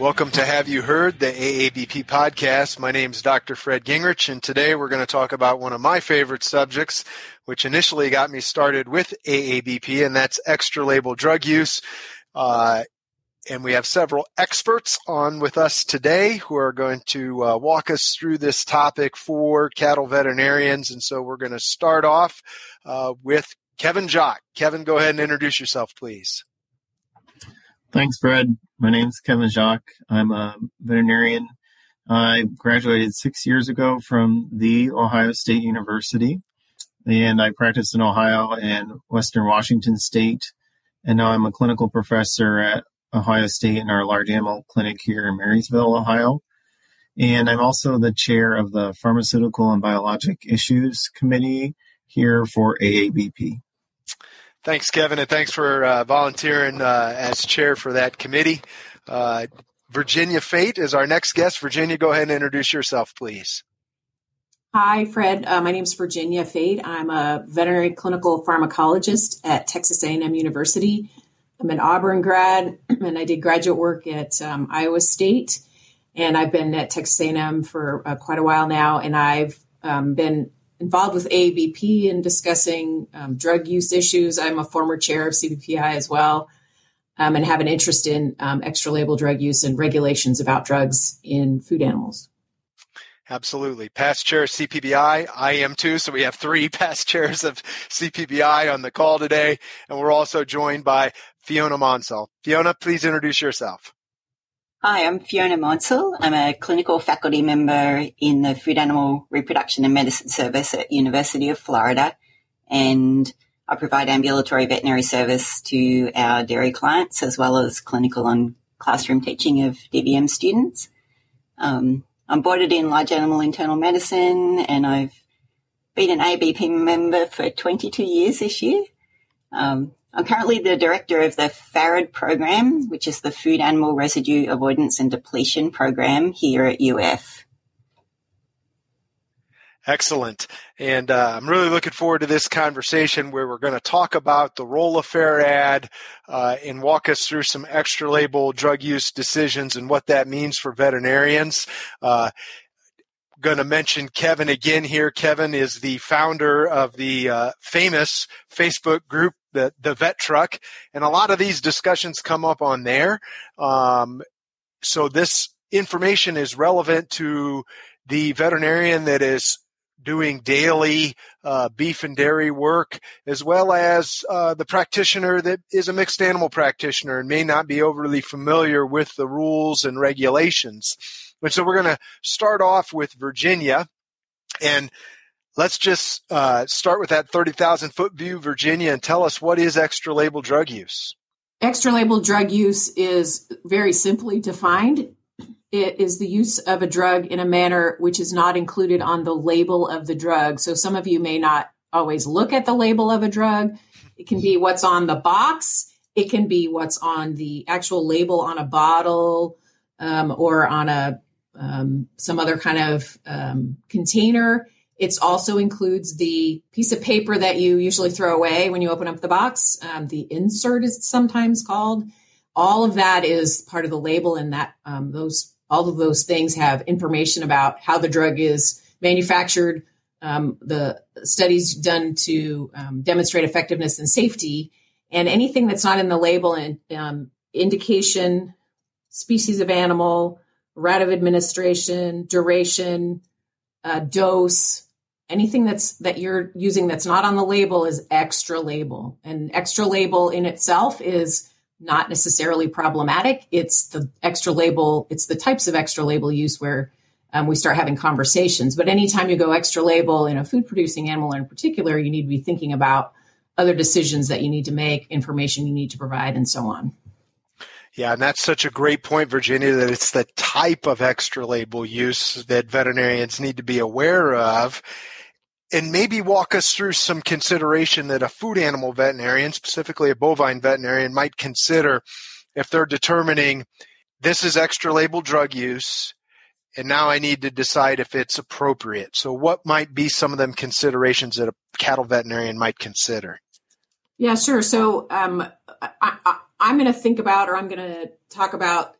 Welcome to Have You Heard, the AABP podcast. My name is Dr. Fred Gingrich, and today we're going to talk about one of my favorite subjects, which initially got me started with AABP, and that's extra label drug use. Uh, and we have several experts on with us today who are going to uh, walk us through this topic for cattle veterinarians. And so we're going to start off uh, with Kevin Jock. Kevin, go ahead and introduce yourself, please. Thanks, Fred. My name is Kevin Jacques. I'm a veterinarian. I graduated six years ago from the Ohio State University, and I practice in Ohio and Western Washington State. And now I'm a clinical professor at Ohio State in our large animal clinic here in Marysville, Ohio. And I'm also the chair of the Pharmaceutical and Biologic Issues Committee here for AABP. Thanks, Kevin, and thanks for uh, volunteering uh, as chair for that committee. Uh, Virginia Fajt is our next guest. Virginia, go ahead and introduce yourself, please. Hi, Fred. Uh, my name is Virginia Fajt. I'm a veterinary clinical pharmacologist at Texas A&M University. I'm an Auburn grad, and I did graduate work at um, Iowa State. And I've been at Texas A&M for uh, quite a while now, and I've um, been involved with AABP in discussing um, drug use issues. I'm a former chair of CBPI as well, um, and have an interest in um, extra label drug use and regulations about drugs in food animals. Absolutely. Past chair CPBI. I am too. So we have three past chairs of CPBI on the call today. And we're also joined by Fiona Maunsell. Fiona, please introduce yourself. Hi, I'm Fiona Maunsell. I'm a clinical faculty member in the Food Animal Reproduction and Medicine Service at University of Florida, and I provide ambulatory veterinary service to our dairy clients as well as clinical and classroom teaching of DVM students. Um, I'm boarded in large animal internal medicine, and I've been an ABP member for 22 years this year. Um, I'm currently the director of the FARAD program, which is the Food Animal Residue Avoidance and Depletion program here at UF. Excellent. And uh, I'm really looking forward to this conversation where we're going to talk about the role of FARAD uh, and walk us through some extra label drug use decisions and what that means for veterinarians. Uh, going to mention Kevin again here. Kevin is the founder of the uh, famous Facebook group, the the Vet Truck, and a lot of these discussions come up on there. Um, so this information is relevant to the veterinarian that is doing daily uh, beef and dairy work, as well as uh, the practitioner that is a mixed animal practitioner and may not be overly familiar with the rules and regulations. And so we're going to start off with Virginia. And let's just uh, start with that 30,000 foot view, Virginia, and tell us what is extra label drug use? Extra label drug use is very simply defined. It is the use of a drug in a manner which is not included on the label of the drug. So some of you may not always look at the label of a drug. It can be what's on the box. It can be what's on the actual label on a bottle um, or on a um, some other kind of um, container. It also includes the piece of paper that you usually throw away when you open up the box. Um, the insert is sometimes called. All of that is part of the label, and that um, those all of those things have information about how the drug is manufactured, um, the studies done to um, demonstrate effectiveness and safety, and anything that's not in the label and indication, species of animal, route of administration, duration, uh, dose, anything that's that you're using that's not on the label is extra label. And extra label in itself is not necessarily problematic. It's the extra label, it's the types of extra label use where um, we start having conversations. But anytime you go extra label in a food producing animal in particular, you need to be thinking about other decisions that you need to make, information you need to provide, and so on. Yeah, and that's such a great point, Virginia, that it's the type of extra label use that veterinarians need to be aware of. And maybe walk us through some consideration that a food animal veterinarian, specifically a bovine veterinarian, might consider if they're determining this is extra label drug use, and now I need to decide if it's appropriate. So, what might be some of them considerations that a cattle veterinarian might consider? Yeah, sure. So, um, I, I'm going to think about or I'm going to talk about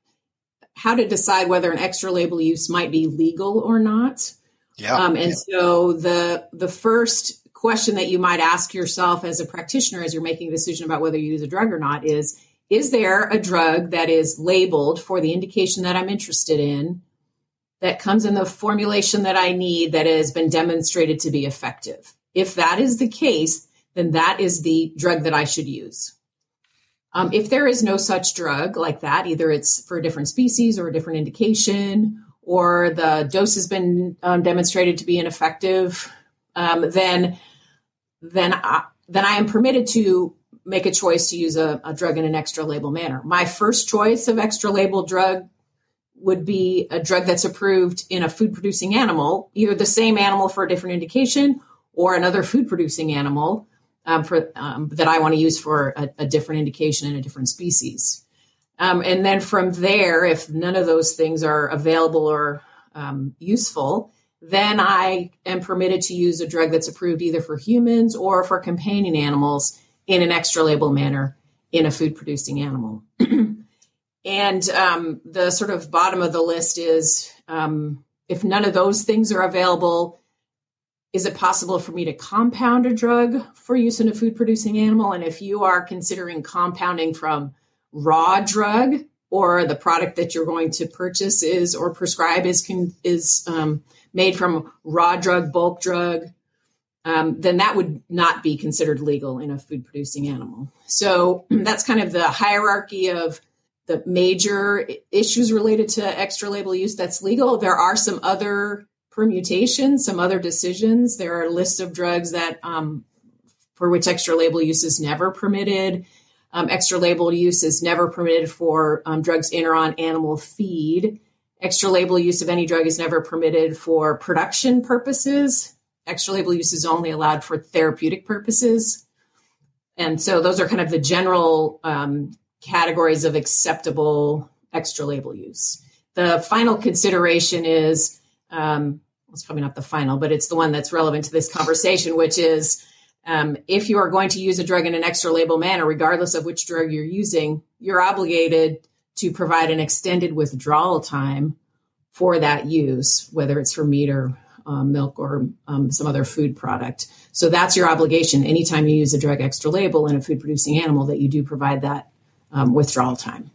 how to decide whether an extra label use might be legal or not. Yeah. Um, and yeah. so the the first question that you might ask yourself as a practitioner as you're making a decision about whether you use a drug or not is is there a drug that is labeled for the indication that I'm interested in that comes in the formulation that I need that has been demonstrated to be effective? If that is the case, then that is the drug that I should use. Um, if there is no such drug like that, either it's for a different species or a different indication, or the dose has been um, demonstrated to be ineffective, um, then then I, then I am permitted to make a choice to use a, a drug in an extra label manner. My first choice of extra label drug would be a drug that's approved in a food producing animal, either the same animal for a different indication or another food producing animal um, for um, that I want to use for a, a, different indication in a different species. Um, and then from there, if none of those things are available or um, useful, then I am permitted to use a drug that's approved either for humans or for companion animals in an extra label manner in a food producing animal. and um, the sort of bottom of the list is um, if none of those things are available, is it possible for me to compound a drug for use in a food producing animal? And if you are considering compounding from raw drug or the product that you're going to purchase is or prescribe is is um, made from raw drug, bulk drug, um, then that would not be considered legal in a food producing animal. So that's kind of the hierarchy of the major issues related to extra label use that's legal. There are some other permutations, some other decisions. There are lists of drugs that um, for which extra label use is never permitted. Um, extra label use is never permitted for um, drugs in or on animal feed. Extra label use of any drug is never permitted for production purposes. Extra label use is only allowed for therapeutic purposes. And so those are kind of the general um, categories of acceptable extra label use. The final consideration is um, it's probably not the final, but it's the one that's relevant to this conversation, which is um, if you are going to use a drug in an extra label manner, regardless of which drug you're using, you're obligated to provide an extended withdrawal time for that use, whether it's for meat or um, milk or um, some other food product. So that's your obligation. Anytime you use a drug extra label in a food producing animal, that you do provide that um, withdrawal time.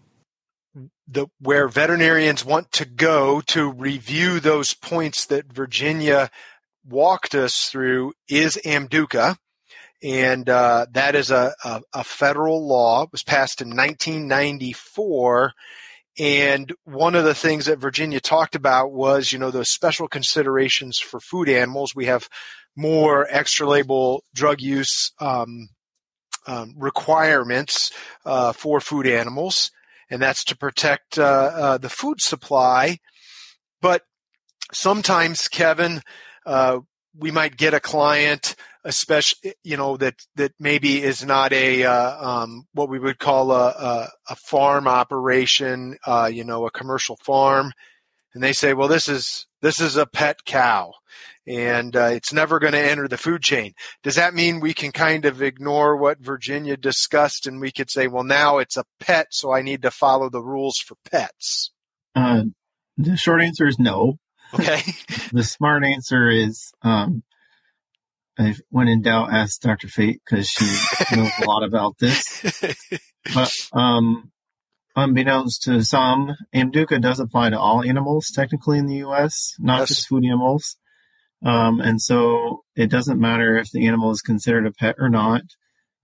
The, where veterinarians want to go to review those points that Virginia walked us through is AMDUCA and uh, that is a, a, a, federal law. It was passed in 1994. And one of the things that Virginia talked about was, you know, those special considerations for food animals. We have more extra label drug use um, um, requirements uh, for food animals, and that's to protect uh, uh the food supply. But sometimes, Kevin, uh, we might get a client especially you know that that maybe is not a uh, um, what we would call a, a, a farm operation, uh, you know, a commercial farm, and they say, well, this is this is a pet cow, and uh, it's never going to enter the food chain. Does that mean we can kind of ignore what Virginia discussed, and we could say, well, now it's a pet, so I need to follow the rules for pets? Uh, the short answer is no. Okay. the smart answer is um, I, when in doubt, ask Dr. Fajt because she knows a lot about this. But um, unbeknownst to some, AMDUCA does apply to all animals technically in the U.S., not yes. just food animals. Um, and so it doesn't matter if the animal is considered a pet or not.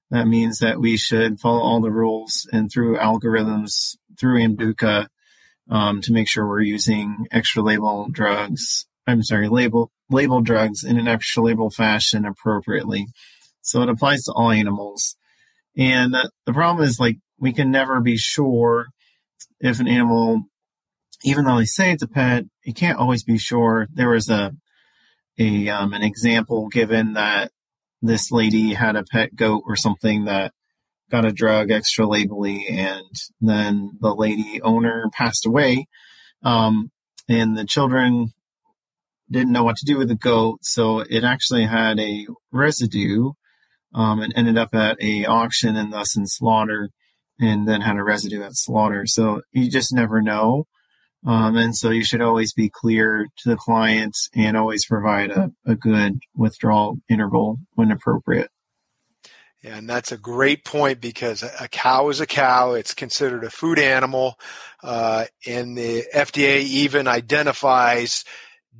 That means that we should follow all the rules and through algorithms through AMDUCA um, to make sure we're using extra label drugs. I'm sorry, label label drugs in an extra label fashion appropriately. So it applies to all animals. And uh, the problem is like we can never be sure if an animal, even though they say it's a pet, you can't always be sure. There was a a um, an example given that this lady had a pet goat or something that got a drug extra labelly, and then the lady owner passed away. Um, and the children didn't know what to do with the goat, so it actually had a residue um, and ended up at a auction and thus in slaughter, and then had a residue at slaughter. So you just never know. Um, and so you should always be clear to the client and always provide a, a good withdrawal interval when appropriate. Yeah, And that's a great point because a cow is a cow. It's considered a food animal. Uh, and the FDA even identifies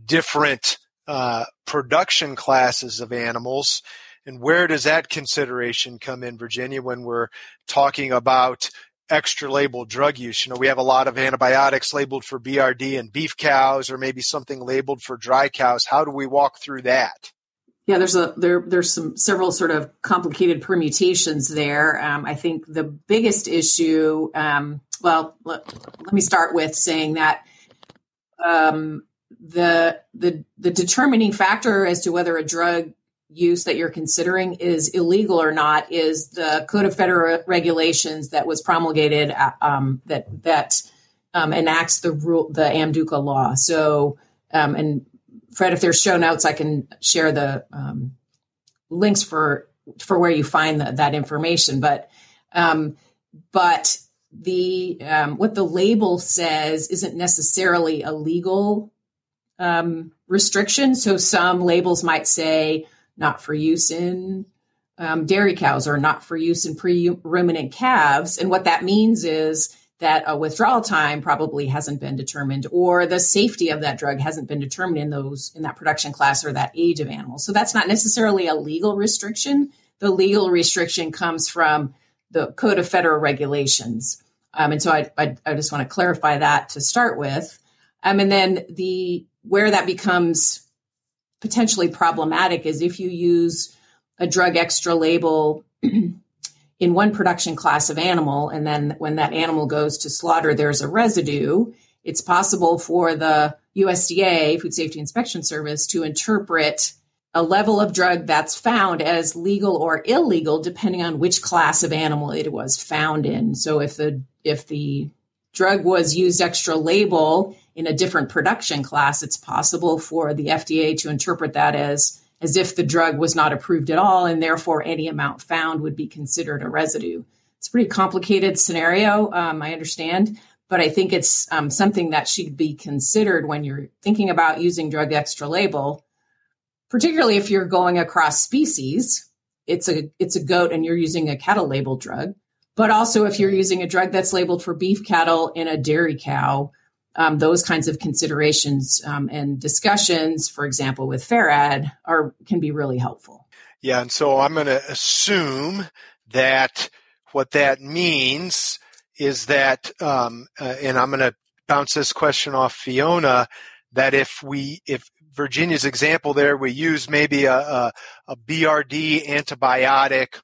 different uh, production classes of animals. And where does that consideration come in, Virginia, when we're talking about extra labeled drug use? You know, we have a lot of antibiotics labeled for BRD and beef cows, or maybe something labeled for dry cows. How do we walk through that? Yeah, there's a there there's some several sort of complicated permutations there. Um, I think the biggest issue, um, well, let, let, me start with saying that um, the the the determining factor as to whether a drug use that you're considering is illegal or not is the Code of Federal Regulations that was promulgated uh, um, that that um, enacts the rule the AMDUCA law. So um, and Fred, if there's show notes, I can share the um, links for for where you find the, that information. But um, but the um, what the label says isn't necessarily a legal um, restriction. So some labels might say not for use in um, dairy cows or not for use in pre-ruminant calves, and what that means is that a withdrawal time probably hasn't been determined or the safety of that drug hasn't been determined in those in that production class or that age of animals. so that's not necessarily a legal restriction the legal restriction comes from the code of federal regulations um, and so I, I, I, just want to clarify that to start with um, and then the where that becomes potentially problematic is if you use a drug extra label in one production class of animal, and then when that animal goes to slaughter, there's a residue, it's possible for the USDA, Food Safety Inspection Service, to interpret a level of drug that's found as legal or illegal depending on which class of animal it was found in. So if the if the drug was used extra label in a different production class, it's possible for the FDA to interpret that as as if the drug was not approved at all, and therefore any amount found would be considered a residue. It's a pretty complicated scenario, um, I understand, but I think it's um, something that should be considered when you're thinking about using drug extra label, particularly if you're going across species. It's a it's a goat and you're using a cattle label drug, but also if you're using a drug that's labeled for beef cattle in a dairy cow um, those kinds of considerations um, and discussions, for example, with FARAD, are can be really helpful. Yeah, and so I'm going to assume that what that means is that, um, uh, and I'm going to bounce this question off Fiona, that if we, if Virginia's example there, we use maybe a, a, a BRD antibiotic,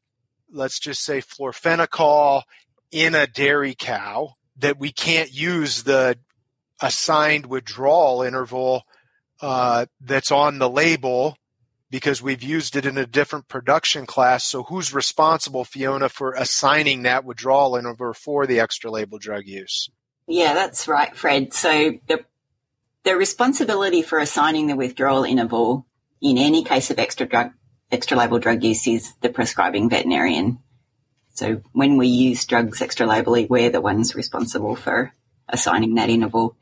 let's just say florfenicol in a dairy cow, that we can't use the assigned withdrawal interval uh, that's on the label because we've used it in a different production class. So who's responsible, Fiona, for assigning that withdrawal interval for the extra label drug use? Yeah, that's right, Fred. So the the responsibility for assigning the withdrawal interval in any case of extra drug extra label drug use is the prescribing veterinarian. So when we use drugs extra labelly, we're the ones responsible for assigning that interval.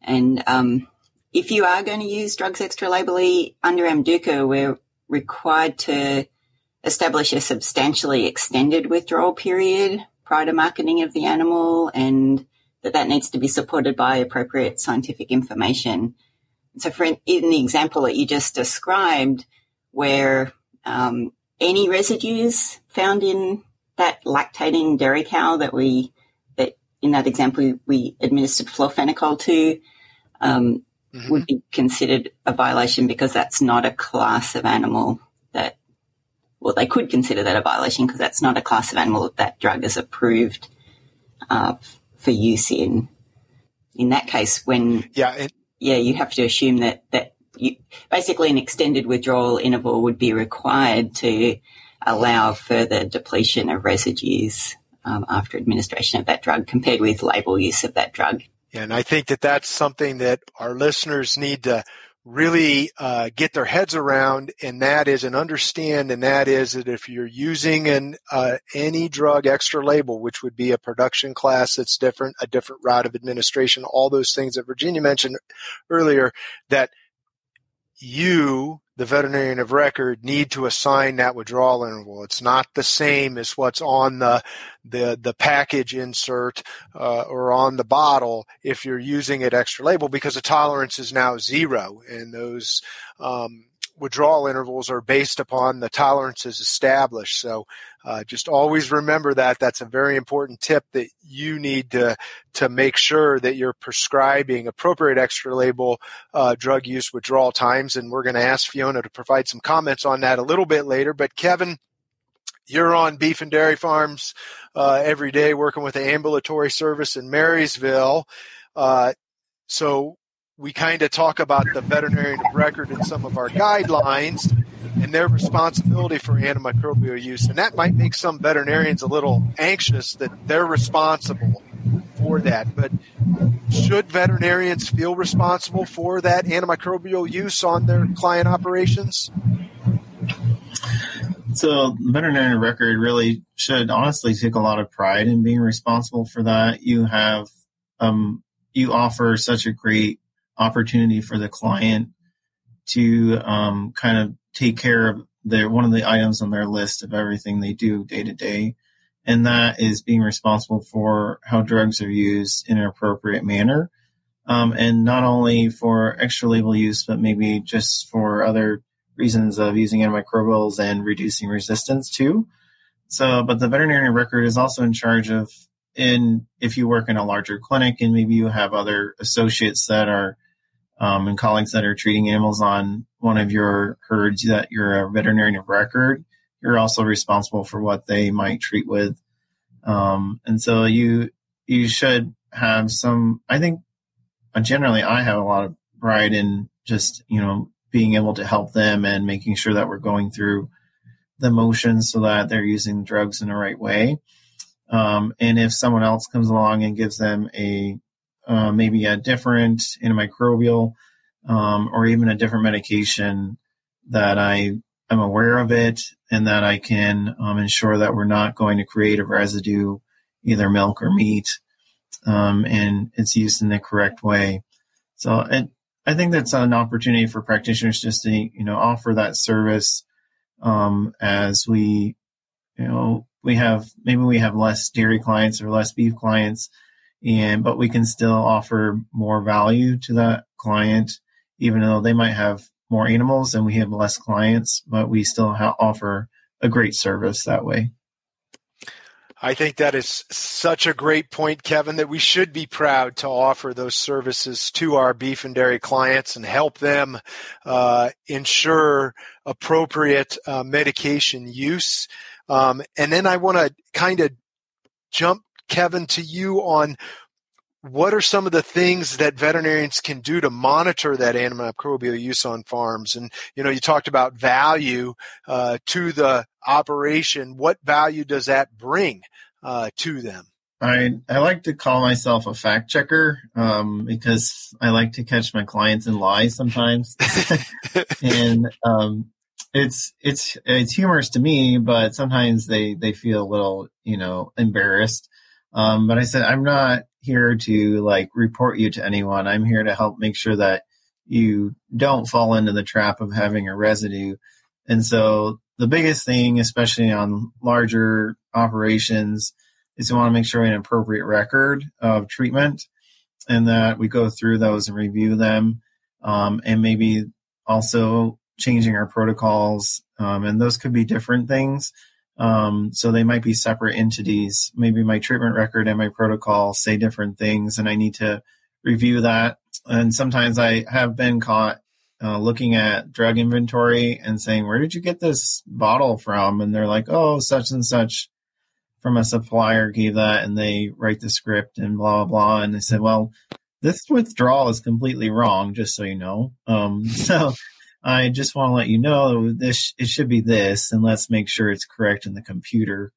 And um, if you are going to use drugs extra labelly under AMDUCA, we're required to establish a substantially extended withdrawal period prior to marketing of the animal and that that needs to be supported by appropriate scientific information. So for in, in the example that you just described, where um, any residues found in that lactating dairy cow that we, that in that example we administered florfenicol to, um, mm-hmm. would be considered a violation because that's not a class of animal that, well, they could consider that a violation because that's not a class of animal that that drug is approved uh, for use in. In that case, when yeah, it- yeah, you have to assume that that you, basically an extended withdrawal interval would be required to allow further depletion of residues um, after administration of that drug compared with label use of that drug. And I think that that's something that our listeners need to really uh, get their heads around, and that is and understand, and that is that if you're using an uh, any drug extra label, which would be a production class that's different, a different route of administration, all those things that Virginia mentioned earlier, that you the veterinarian of record need to assign that withdrawal interval. It's not the same as what's on the the the package insert uh, or on the bottle if you're using it extra label because the tolerance is now zero and those um, withdrawal intervals are based upon the tolerances established. So uh, just always remember that. That's a very important tip that you need to to make sure that you're prescribing appropriate extra label uh, drug use withdrawal times. And we're going to ask Fiona to provide some comments on that a little bit later. But Kevin, you're on beef and dairy farms uh, every day working with the ambulatory service in Marysville. Uh, so we kind of talk about the veterinarian record in some of our guidelines and their responsibility for antimicrobial use. And that might make some veterinarians a little anxious that they're responsible for that. But should veterinarians feel responsible for that antimicrobial use on their client operations? So, the veterinarian record really should honestly take a lot of pride in being responsible for that. You have, um, you offer such a great opportunity for the client to um, kind of take care of their one of the items on their list of everything they do day to day, and that is being responsible for how drugs are used in an appropriate manner, um, and not only for extra label use, but maybe just for other reasons of using antimicrobials and reducing resistance too. So, but the veterinarian record is also in charge of in if you work in a larger clinic and maybe you have other associates that are um, and colleagues that are treating animals on one of your herds that you're a veterinarian of record, you're also responsible for what they might treat with. Um, and so you you should have some. I think uh, generally I have a lot of pride in just you know being able to help them and making sure that we're going through the motions so that they're using drugs in the right way. Um, and if someone else comes along and gives them a uh, maybe a different antimicrobial um, or even a different medication that I am aware of it and that I can um, ensure that we're not going to create a residue, either milk or meat, um, and it's used in the correct way. So it, I think that's an opportunity for practitioners just to you know offer that service um, as we you know we have maybe we have less dairy clients or less beef clients and but we can still offer more value to that client even though they might have more animals and we have less clients but we still ha- offer a great service that way I think that is such a great point, Kevin, that we should be proud to offer those services to our beef and dairy clients and help them uh, ensure appropriate uh, medication use. Um, and then I want to kind of jump Kevin, to you on what are some of the things that veterinarians can do to monitor that antimicrobial use on farms? And you know, you talked about value uh, to the operation. What value does that bring uh, to them? I I like to call myself a fact checker um, because I like to catch my clients in lies sometimes, and um, it's it's it's humorous to me, but sometimes they they feel a little you know embarrassed um, but I said, I'm not here to like report you to anyone. I'm here to help make sure that you don't fall into the trap of having a residue. And so the biggest thing, especially on larger operations, is to want to make sure we have an appropriate record of treatment and that we go through those and review them. Um, and maybe also changing our protocols. Um, and those could be different things. Um, so they might be separate entities. Maybe my treatment record and my protocol say different things, and I need to review that. And sometimes I have been caught uh, looking at drug inventory and saying, "Where did you get this bottle from?" And they're like, "Oh, such and such." From a supplier gave that, and they write the script and blah blah blah. And they said, "Well, this withdrawal is completely wrong, just so you know." Um, so I just want to let you know this it should be this, and let's make sure it's correct in the computer.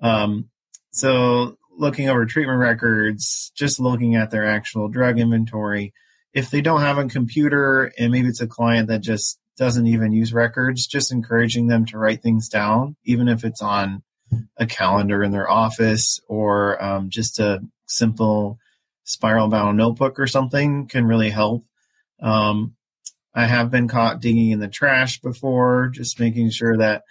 Um, so looking over treatment records, just looking at their actual drug inventory, if they don't have a computer and maybe it's a client that just doesn't even use records, just encouraging them to write things down, even if it's on a calendar in their office or um, just a simple spiral bound notebook or something can really help. Um, I have been caught digging in the trash before, just making sure that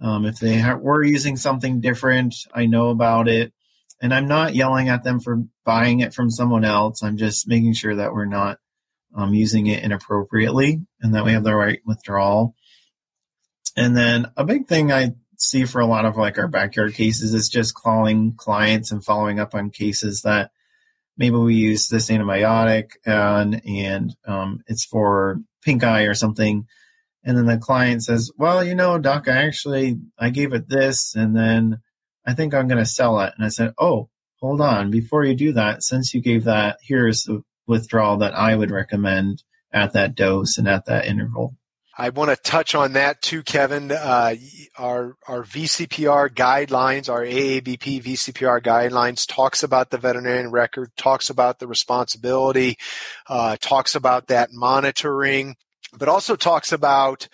um, if they ha- were using something different, I know about it. And I'm not yelling at them for buying it from someone else. I'm just making sure that we're not um, using it inappropriately and that we have the right withdrawal. And then a big thing I see for a lot of like our backyard cases is just calling clients and following up on cases that maybe we use this antibiotic and and um, it's for pink eye or something. And then the client says well you know doc i actually i gave it this and then i think i'm going to sell it. And i said oh hold on. Before you do that since you gave that here's the withdrawal that i would recommend at that dose and at that interval I want to touch on that too, Kevin. Uh, our our VCPR guidelines, our AABP VCPR guidelines, talks about the veterinarian record, talks about the responsibility, uh, talks about that monitoring, but also talks about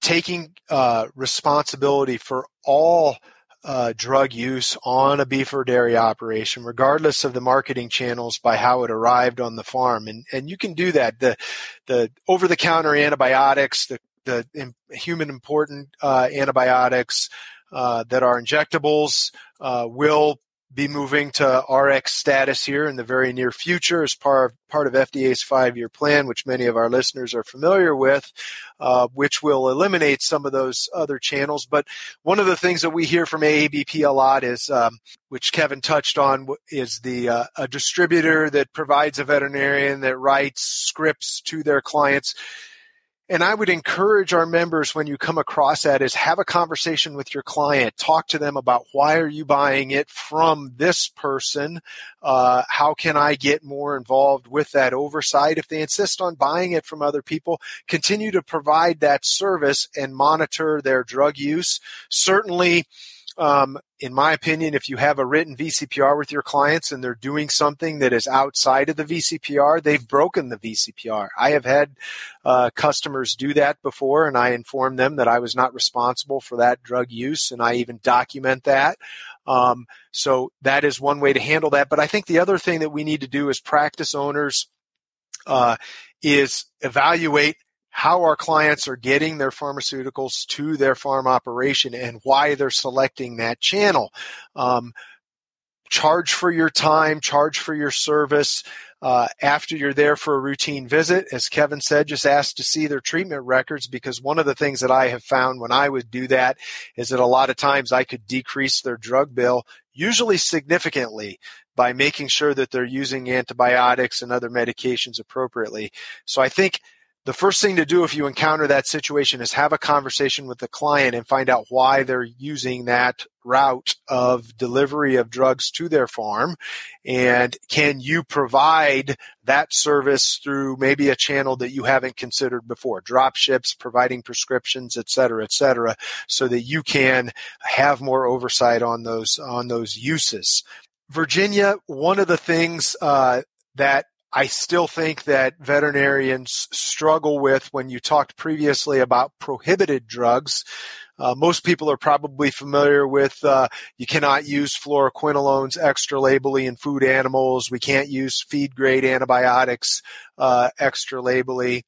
taking uh, responsibility for all uh, drug use on a beef or dairy operation, regardless of the marketing channels by how it arrived on the farm. And, and you can do that. The, the over the counter antibiotics, the, the human important uh, antibiotics uh, that are injectables uh, will be moving to RX status here in the very near future as part of, part of FDA's five year plan, which many of our listeners are familiar with, uh, which will eliminate some of those other channels. But one of the things that we hear from AABP a lot is, um, which Kevin touched on, is the uh, a distributor that provides a veterinarian that writes scripts to their clients and I would encourage our members when you come across that is have a conversation with your client. Talk to them about why are you buying it from this person? Uh, how can I get more involved with that oversight? If they insist on buying it from other people, continue to provide that service and monitor their drug use. Certainly, um, in my opinion, if you have a written VCPR with your clients and they're doing something that is outside of the VCPR, they've broken the VCPR. I have had uh, customers do that before, and I inform them that I was not responsible for that drug use, and I even document that. Um, so that is one way to handle that. But I think the other thing that we need to do as practice owners uh, is evaluate how our clients are getting their pharmaceuticals to their farm operation and why they're selecting that channel. Um, charge for your time, charge for your service. Uh, after you're there for a routine visit, as Kevin said, just ask to see their treatment records because one of the things that I have found when I would do that is that a lot of times I could decrease their drug bill, usually significantly, by making sure that they're using antibiotics and other medications appropriately. So I think the first thing to do if you encounter that situation is have a conversation with the client and find out why they're using that route of delivery of drugs to their farm. And can you provide that service through maybe a channel that you haven't considered before? Drop ships providing prescriptions et cetera et cetera so that you can have more oversight on those on those uses. Virginia one of the things uh, that I still think that veterinarians struggle with when you talked previously about prohibited drugs. Uh, most people are probably familiar with uh, you cannot use fluoroquinolones extra labelly in food animals. We can't use feed grade antibiotics uh, extra labelly.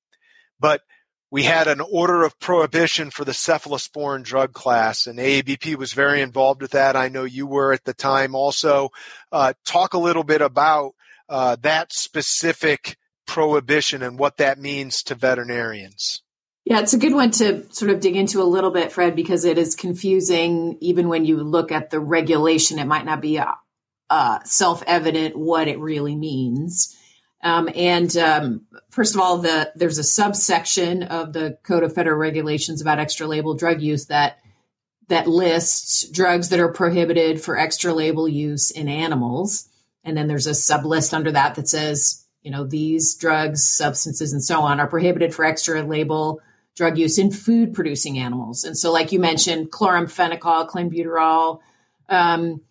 But we had an order of prohibition for the cephalosporin drug class, and AABP was very involved with that. I know you were at the time also. Uh, talk a little bit about uh, that specific prohibition and what that means to veterinarians. Yeah, it's a good one to sort of dig into a little bit, Fred, because it is confusing. Even when you look at the regulation, it might not be uh, uh, self evident what it really means. Um, and um, first of all, the, there's a subsection of the Code of Federal Regulations about extra label drug use that that lists drugs that are prohibited for extra label use in animals. And then there's a sub list under that that says, you know, these drugs, substances, and so on are prohibited for extra label drug use in food producing animals. And so, like you mentioned, chloramphenicol, clenbuterol, um,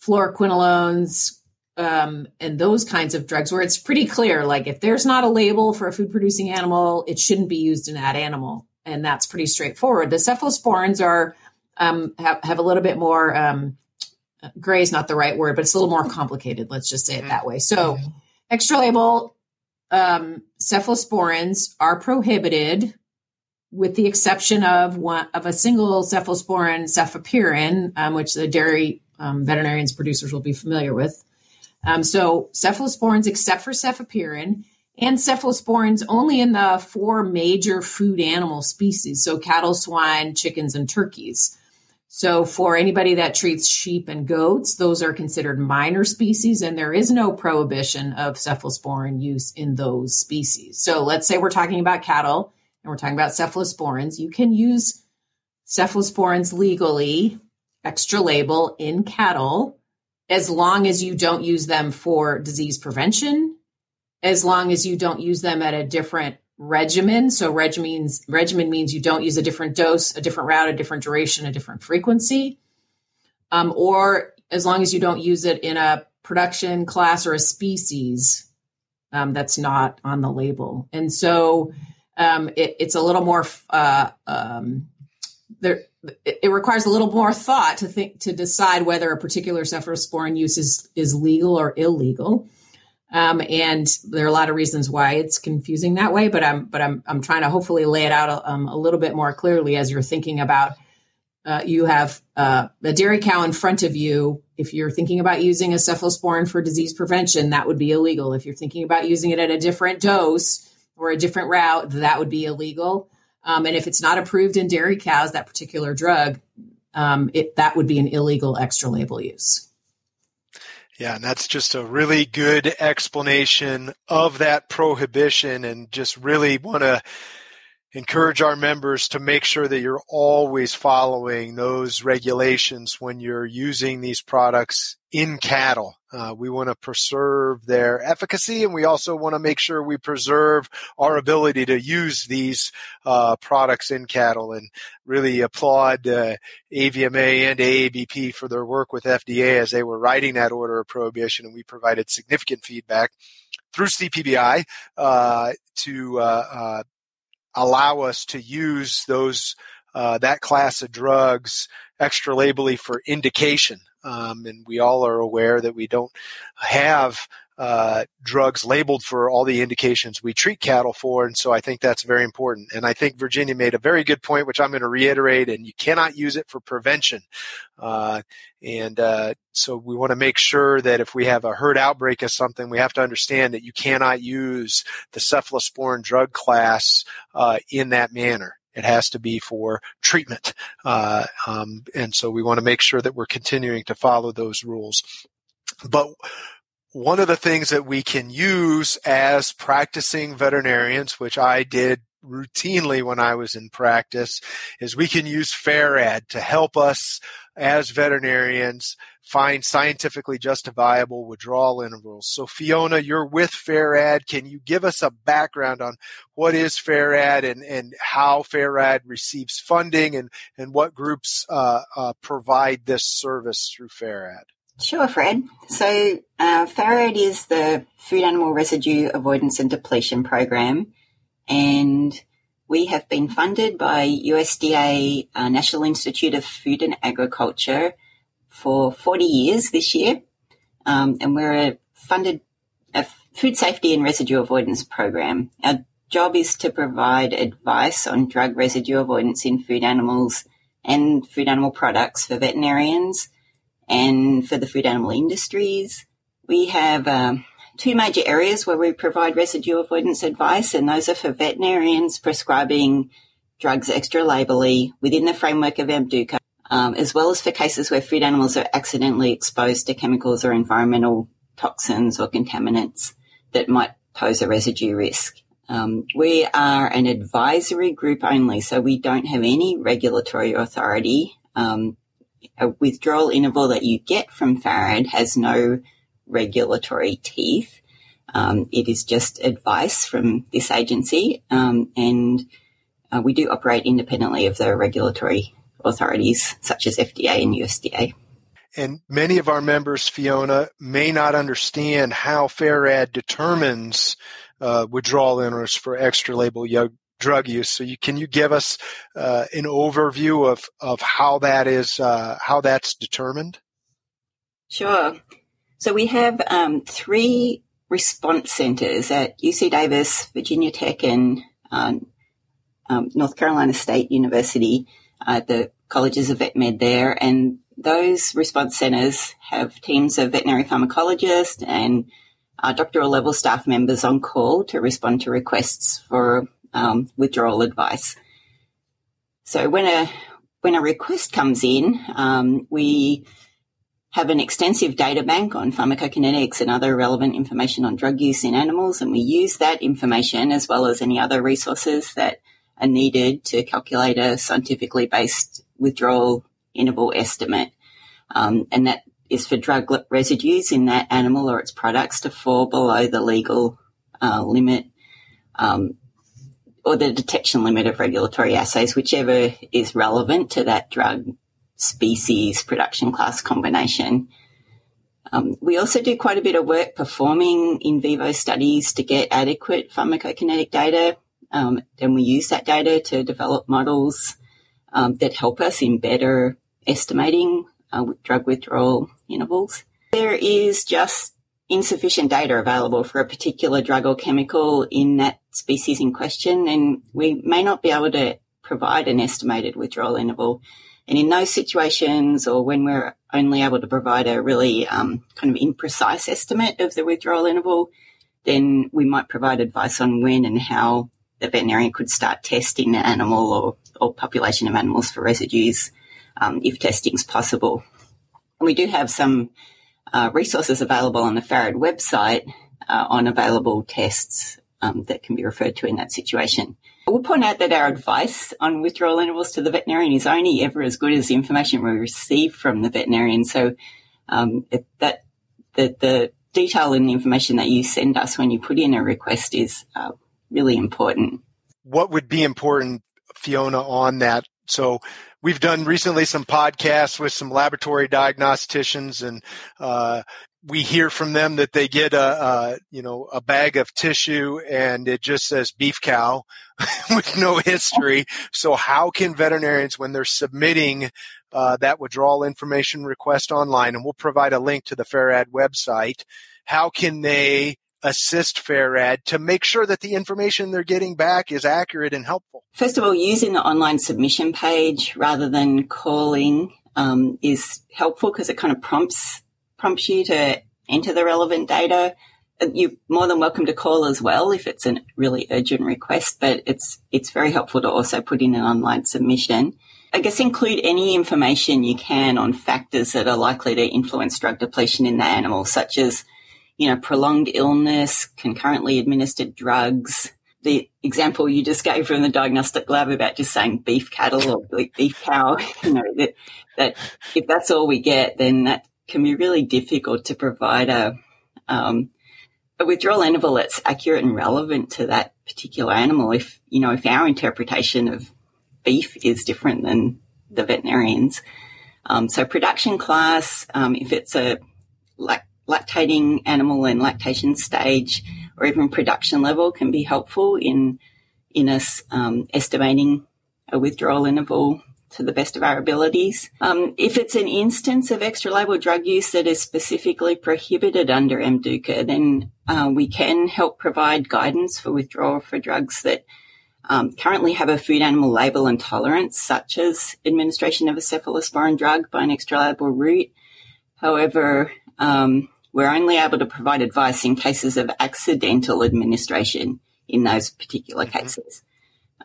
fluoroquinolones, um, and those kinds of drugs where it's pretty clear like if there's not a label for a food producing animal it shouldn't be used in that animal and that's pretty straightforward the cephalosporins are um, have, have a little bit more um, gray is not the right word but it's a little more complicated let's just say it that way so extra label um, cephalosporins are prohibited with the exception of one of a single cephalosporin cephapirin um, which the dairy um, veterinarians producers will be familiar with um, so cephalosporins, except for cephapirin, and cephalosporins only in the four major food animal species. So cattle, swine, chickens, and turkeys. So for anybody that treats sheep and goats, those are considered minor species, and there is no prohibition of cephalosporin use in those species. So let's say we're talking about cattle and we're talking about cephalosporins. You can use cephalosporins legally, extra label in cattle as long as you don't use them for disease prevention, as long as you don't use them at a different regimen. So regimen regimen means you don't use a different dose, a different route, a different duration, a different frequency, um, or as long as you don't use it in a production class or a species um, that's not on the label. And so um, it, it's a little more uh, um, there it requires a little more thought to think to decide whether a particular cephalosporin use is is legal or illegal. Um, and there are a lot of reasons why it's confusing that way, but I'm but I'm I'm trying to hopefully lay it out a, um, a little bit more clearly as you're thinking about. Uh, you have uh, a dairy cow in front of you. If you're thinking about using a cephalosporin for disease prevention, that would be illegal. If you're thinking about using it at a different dose or a different route, that would be illegal. Um, and if it's not approved in dairy cows, that particular drug, um, it, that would be an illegal extra label use. Yeah, and that's just a really good explanation of that prohibition and just really want to encourage our members to make sure that you're always following those regulations when you're using these products in cattle. Uh, we want to preserve their efficacy and we also want to make sure we preserve our ability to use these uh, products in cattle and really applaud uh, AVMA and AABP for their work with FDA as they were writing that order of prohibition and we provided significant feedback through CPBI uh, to uh, uh, allow us to use those uh, that class of drugs extra labelly for indication. Um, and we all are aware that we don't have uh, drugs labeled for all the indications we treat cattle for. And so I think that's very important. And I think Virginia made a very good point, which I'm going to reiterate, and you cannot use it for prevention. Uh, and uh, so we want to make sure that if we have a herd outbreak of something, we have to understand that you cannot use the cephalosporin drug class uh, in that manner. It has to be for treatment. Uh, um, and so we want to make sure that we're continuing to follow those rules. But one of the things that we can use as practicing veterinarians, which I did routinely when I was in practice, is we can use FARAD to help us as veterinarians find scientifically justifiable withdrawal intervals. So Fiona, you're with FARAD. Can you give us a background on what is FARAD and, and how FARAD receives funding and, and what groups uh, uh, provide this service through FARAD? Sure, Fred. So, uh, FARAD is the Food Animal Residue Avoidance and Depletion Program, and we have been funded by USDA uh, National Institute of Food and Agriculture for 40 years this year, um, and we're a funded a food safety and residue avoidance program. Our job is to provide advice on drug residue avoidance in food animals and food animal products for veterinarians and for the food animal industries. We have um, two major areas where we provide residue avoidance advice, and those are for veterinarians prescribing drugs extra labelly within the framework of AMDUCA, um, as well as for cases where food animals are accidentally exposed to chemicals or environmental toxins or contaminants that might pose a residue risk. Um, we are an advisory group only, so we don't have any regulatory authority. Um, a withdrawal interval that you get from FARAD has no regulatory teeth. Um, it is just advice from this agency, um, and uh, we do operate independently of the regulatory authorities such as FDA and USDA. and many of our members, Fiona, may not understand how FARAD determines uh, withdrawal interest for extra label drug use. So, you, can you give us uh, an overview of of how that is uh, how that's determined? Sure. So we have um, three response centers at UC Davis, Virginia Tech, and um, um, North Carolina State University, uh, the colleges of vet med there, and those response centers have teams of veterinary pharmacologists and uh, doctoral level staff members on call to respond to requests for um, withdrawal advice. So when a when a request comes in, um, we have an extensive data bank on pharmacokinetics and other relevant information on drug use in animals, and we use that information as well as any other resources that are needed to calculate a scientifically based withdrawal interval estimate. Um, and that is for drug residues in that animal or its products to fall below the legal uh, limit um, or the detection limit of regulatory assays, whichever is relevant to that drug species production class combination. Um, we also do quite a bit of work performing in vivo studies to get adequate pharmacokinetic data. Um, and we use that data to develop models um, that help us in better estimating uh, drug withdrawal intervals. There is just insufficient data available for a particular drug or chemical in that species in question, and we may not be able to provide an estimated withdrawal interval and in those situations, or when we're only able to provide a really um, kind of imprecise estimate of the withdrawal interval, then we might provide advice on when and how the veterinarian could start testing the animal or, or population of animals for residues um, if testing is possible. We do have some uh, resources available on the FARAD website uh, on available tests um, that can be referred to in that situation. I will point out that our advice on withdrawal intervals to the veterinarian is only ever as good as the information we receive from the veterinarian. So um, that the, the detail the information that you send us when you put in a request is uh, really important. What would be important, Fiona, on that? So we've done recently some podcasts with some laboratory diagnosticians and uh, we hear from them that they get a, a, you know a bag of tissue and it just says beef cow with no history. So how can veterinarians, when they're submitting uh, that withdrawal information request online, and we'll provide a link to the FARAD website, how can they assist FARAD to make sure that the information they're getting back is accurate and helpful? First of all, using the online submission page rather than calling um, is helpful because it kind of prompts prompts you to enter the relevant data. Uh, you're more than welcome to call as well if it's a really urgent request, but it's it's very helpful to also put in an online submission. I guess include any information you can on factors that are likely to influence drug depletion in the animal, such as, you know, prolonged illness, concurrently administered drugs. The example you just gave from the diagnostic lab about just saying beef cattle or beef cow, you know, that, that if that's all we get, then that can be really difficult to provide a, um, a withdrawal interval that's accurate and relevant to that particular animal. If, you know, if our interpretation of beef is different than the veterinarians. Um, so production class, um, if it's a lac- lactating animal in lactation stage or even production level can be helpful in, in us, um, estimating a withdrawal interval to the best of our abilities. Um, if it's an instance of extra label drug use that is specifically prohibited under AMDUCA, then uh, we can help provide guidance for withdrawal for drugs that um, currently have a food animal label intolerance, such as administration of a cephalosporin drug by an extra label route. However, um, we're only able to provide advice in cases of accidental administration in those particular mm-hmm. cases.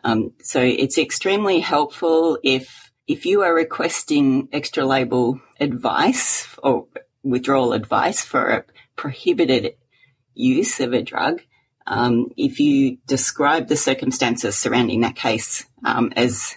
Um, so it's extremely helpful if if you are requesting extra label advice or withdrawal advice for a prohibited use of a drug. Um, if you describe the circumstances surrounding that case um, as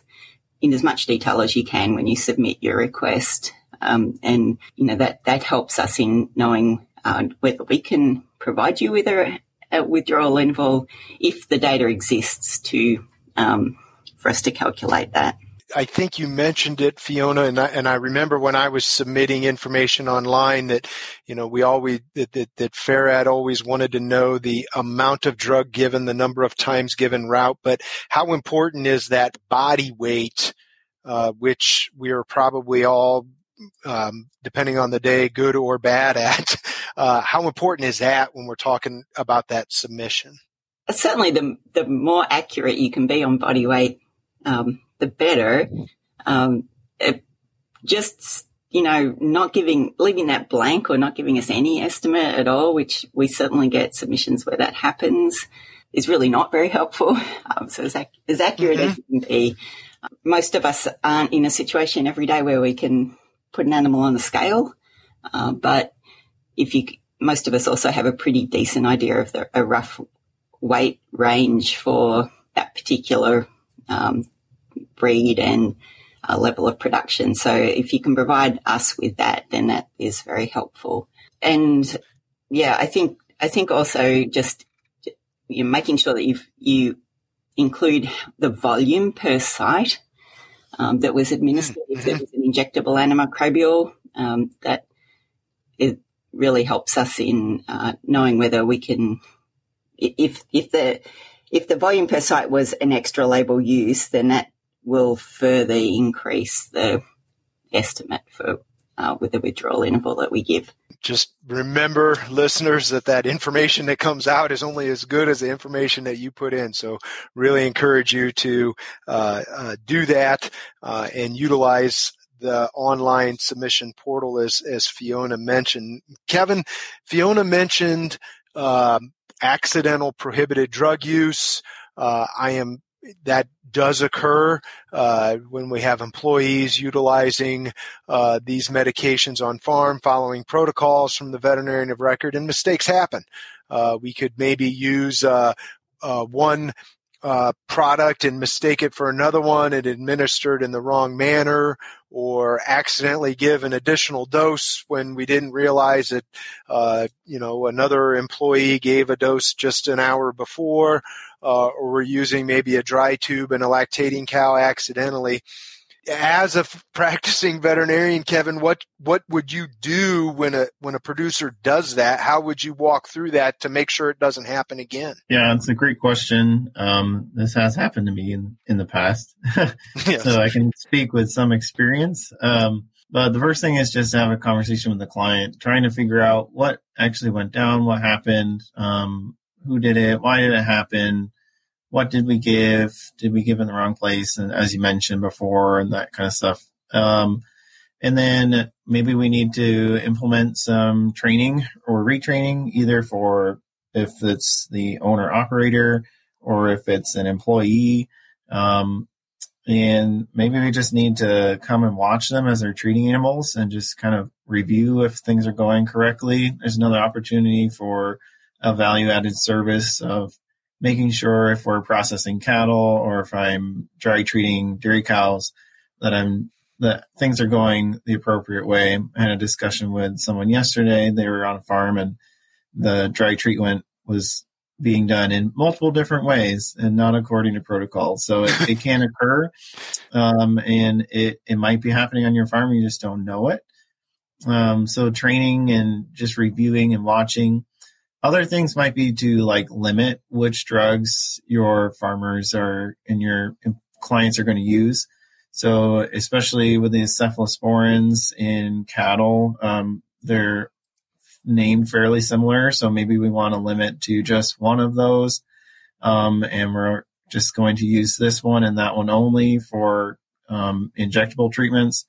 in as much detail as you can when you submit your request, um, and you know that that helps us in knowing uh, whether we can provide you with a, a withdrawal interval if the data exists to um, for us to calculate that. I think you mentioned it, Fiona, and I, and I remember when I was submitting information online that, you know, we always, that, that, that FARAD always wanted to know the amount of drug given, the number of times given route, but how important is that body weight, uh, which we are probably all, um, depending on the day, good or bad at? Uh, how important is that when we're talking about that submission? Certainly, the, the more accurate you can be on body weight, um, the better. Um, just you know, not giving, leaving that blank or not giving us any estimate at all, which we certainly get submissions where that happens, is really not very helpful. Um, so as, ac- as accurate mm-hmm. as can be. Most of us aren't in a situation every day where we can put an animal on the scale, uh, but if you, most of us also have a pretty decent idea of the, a rough weight range for that particular um, breed and uh, level of production. So if you can provide us with that, then that is very helpful. And yeah, I think I think also just you know, making sure that you you include the volume per site um, that was administered. If there was an injectable antimicrobial, um, that it really helps us in uh, knowing whether we can if if the if the volume per site was an extra label use, then that will further increase the estimate for uh, with the withdrawal interval that we give. Just remember, listeners, that that information that comes out is only as good as the information that you put in. So, really encourage you to uh, uh, do that uh, and utilize the online submission portal, as as Fiona mentioned. Kevin, Fiona mentioned um, accidental prohibited drug use. Uh, I am that does occur uh, when we have employees utilizing uh, these medications on farm, following protocols from the veterinarian of record, and mistakes happen. Uh, we could maybe use uh, uh, one uh, product and mistake it for another one and administered in the wrong manner or accidentally give an additional dose when we didn't realize that you know another employee gave a dose just an hour before uh, or we're using maybe a dry tube and a lactating cow accidentally as a practicing veterinarian, Kevin, what what would you do when a when a producer does that? How would you walk through that to make sure it doesn't happen again? Yeah, it's a great question. Um, this has happened to me in in the past, yes. so I can speak with some experience. Um, but the first thing is just to have a conversation with the client, trying to figure out what actually went down, what happened, um, who did it, why did it happen, what did we give? Did we give in the wrong place? And as you mentioned before, and that kind of stuff. Um, and then maybe we need to implement some training or retraining, either for if it's the owner operator or if it's an employee. Um, and maybe we just need to come and watch them as they're treating animals and just kind of review if things are going correctly. There's another opportunity for a value added service of making sure if we're processing cattle or if I'm dry treating dairy cows that I'm that things are going the appropriate way. I had a discussion with someone yesterday. They were on a farm and the dry treatment was being done in multiple different ways and not according to protocol. So it, it can occur, um, and it, it might be happening on your farm. You just don't know it. Um, so training and just reviewing and watching other things might be to like limit which drugs your farmers are and your clients are going to use. So, especially with the cephalosporins in cattle, um, they're named fairly similar. So maybe we want to limit to just one of those. Um, and we're just going to use this one and that one only for um, injectable treatments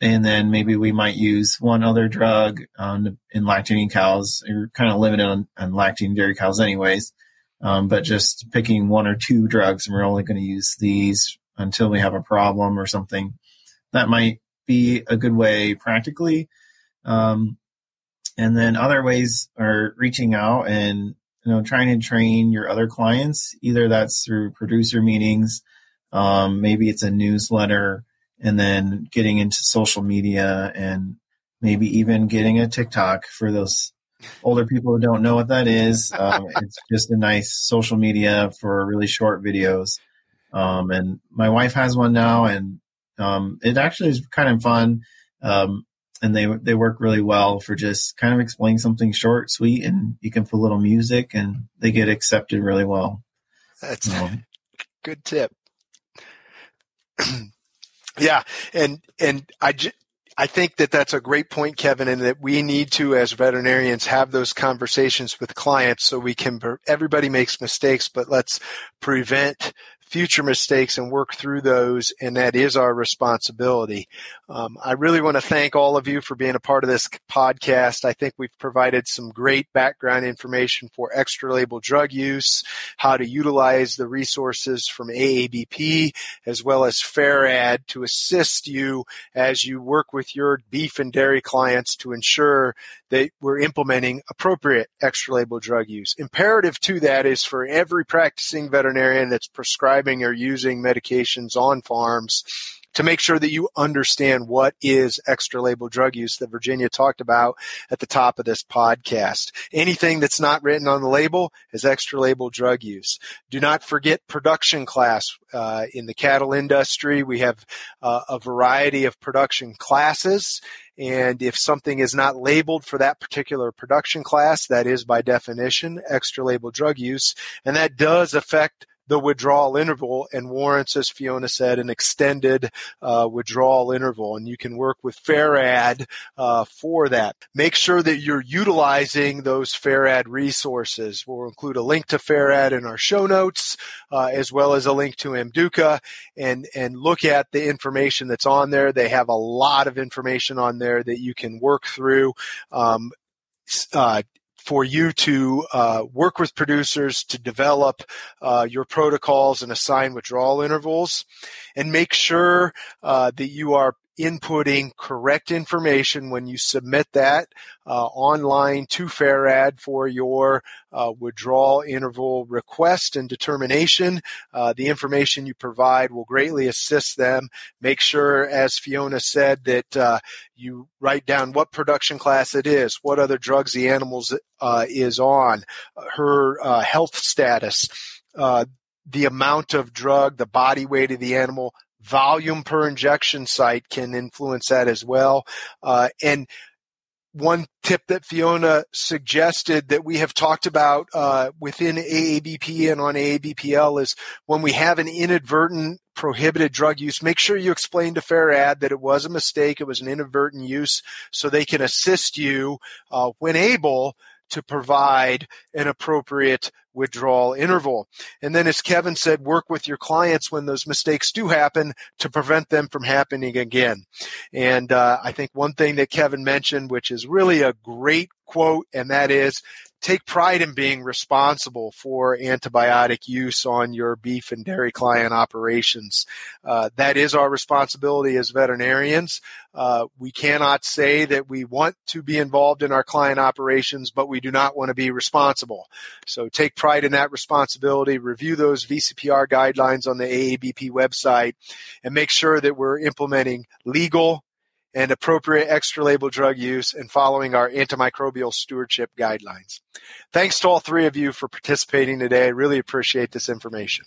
and then maybe we might use one other drug um, in lactating cows. You're kind of limited on, on lactating dairy cows, anyways. Um, but just picking one or two drugs, and we're only going to use these until we have a problem or something. That might be a good way practically. Um, and then other ways are reaching out and you know trying to train your other clients. Either that's through producer meetings, um, maybe it's a newsletter and then getting into social media and maybe even getting a TikTok for those older people who don't know what that is. Um, it's just a nice social media for really short videos. Um, and my wife has one now, and um, it actually is kind of fun. Um, and they they work really well for just kind of explaining something short, sweet, and you can put a little music, and they get accepted really well. That's good tip. yeah, and and I. J- I think that that's a great point, Kevin, and that we need to, as veterinarians, have those conversations with clients so we can. Everybody makes mistakes, but let's prevent future mistakes and work through those, and that is our responsibility. Um, I really want to thank all of you for being a part of this podcast. I think we've provided some great background information for extra label drug use, how to utilize the resources from AABP, as well as FARAD to assist you as you work with your beef and dairy clients to ensure that we're implementing appropriate extra label drug use. Imperative to that is for every practicing veterinarian that's prescribing or using medications on farms to make sure that you understand what is extra label drug use that Virginia talked about at the top of this podcast. Anything that's not written on the label is extra label drug use. Do not forget production class. Uh, in the cattle industry, we have uh, a variety of production classes. And if something is not labeled for that particular production class, that is by definition extra label drug use. And that does affect the withdrawal interval and warrants, as Fiona said, an extended uh, withdrawal interval. And you can work with FARAD uh, for that. Make sure that you're utilizing those FARAD resources. We'll include a link to FARAD in our show notes, uh, as well as a link to AMDUCA, and and look at the information that's on there. They have a lot of information on there that you can work through. Um, uh, for you to uh, work with producers to develop uh, your protocols and assign withdrawal intervals and make sure uh, that you are inputting correct information when you submit that uh, online to FARAD for your uh, withdrawal interval request and determination. Uh, the information you provide will greatly assist them. Make sure, as Fiona said, that uh, you write down what production class it is, what other drugs the animals uh, is on, her uh, health status the amount of drug, the body weight of the animal, volume per injection site can influence that as well. Uh, and one tip that Fiona suggested that we have talked about uh, within AABP and on AABPL is when we have an inadvertent prohibited drug use, make sure you explain to FARAD that it was a mistake, it was an inadvertent use, so they can assist you uh, when able to provide an appropriate withdrawal interval. And then, as Kevin said, work with your clients when those mistakes do happen to prevent them from happening again. And uh, I think one thing that Kevin mentioned, which is really a great quote, and that is take pride in being responsible for antibiotic use on your beef and dairy client operations. Uh, that is our responsibility as veterinarians. Uh, we cannot say that we want to be involved in our client operations, but we do not want to be responsible. So take pride in that responsibility, review those VCPR guidelines on the AABP website, and make sure that we're implementing legal and appropriate extra label drug use and following our antimicrobial stewardship guidelines. Thanks to all three of you for participating today. I really appreciate this information.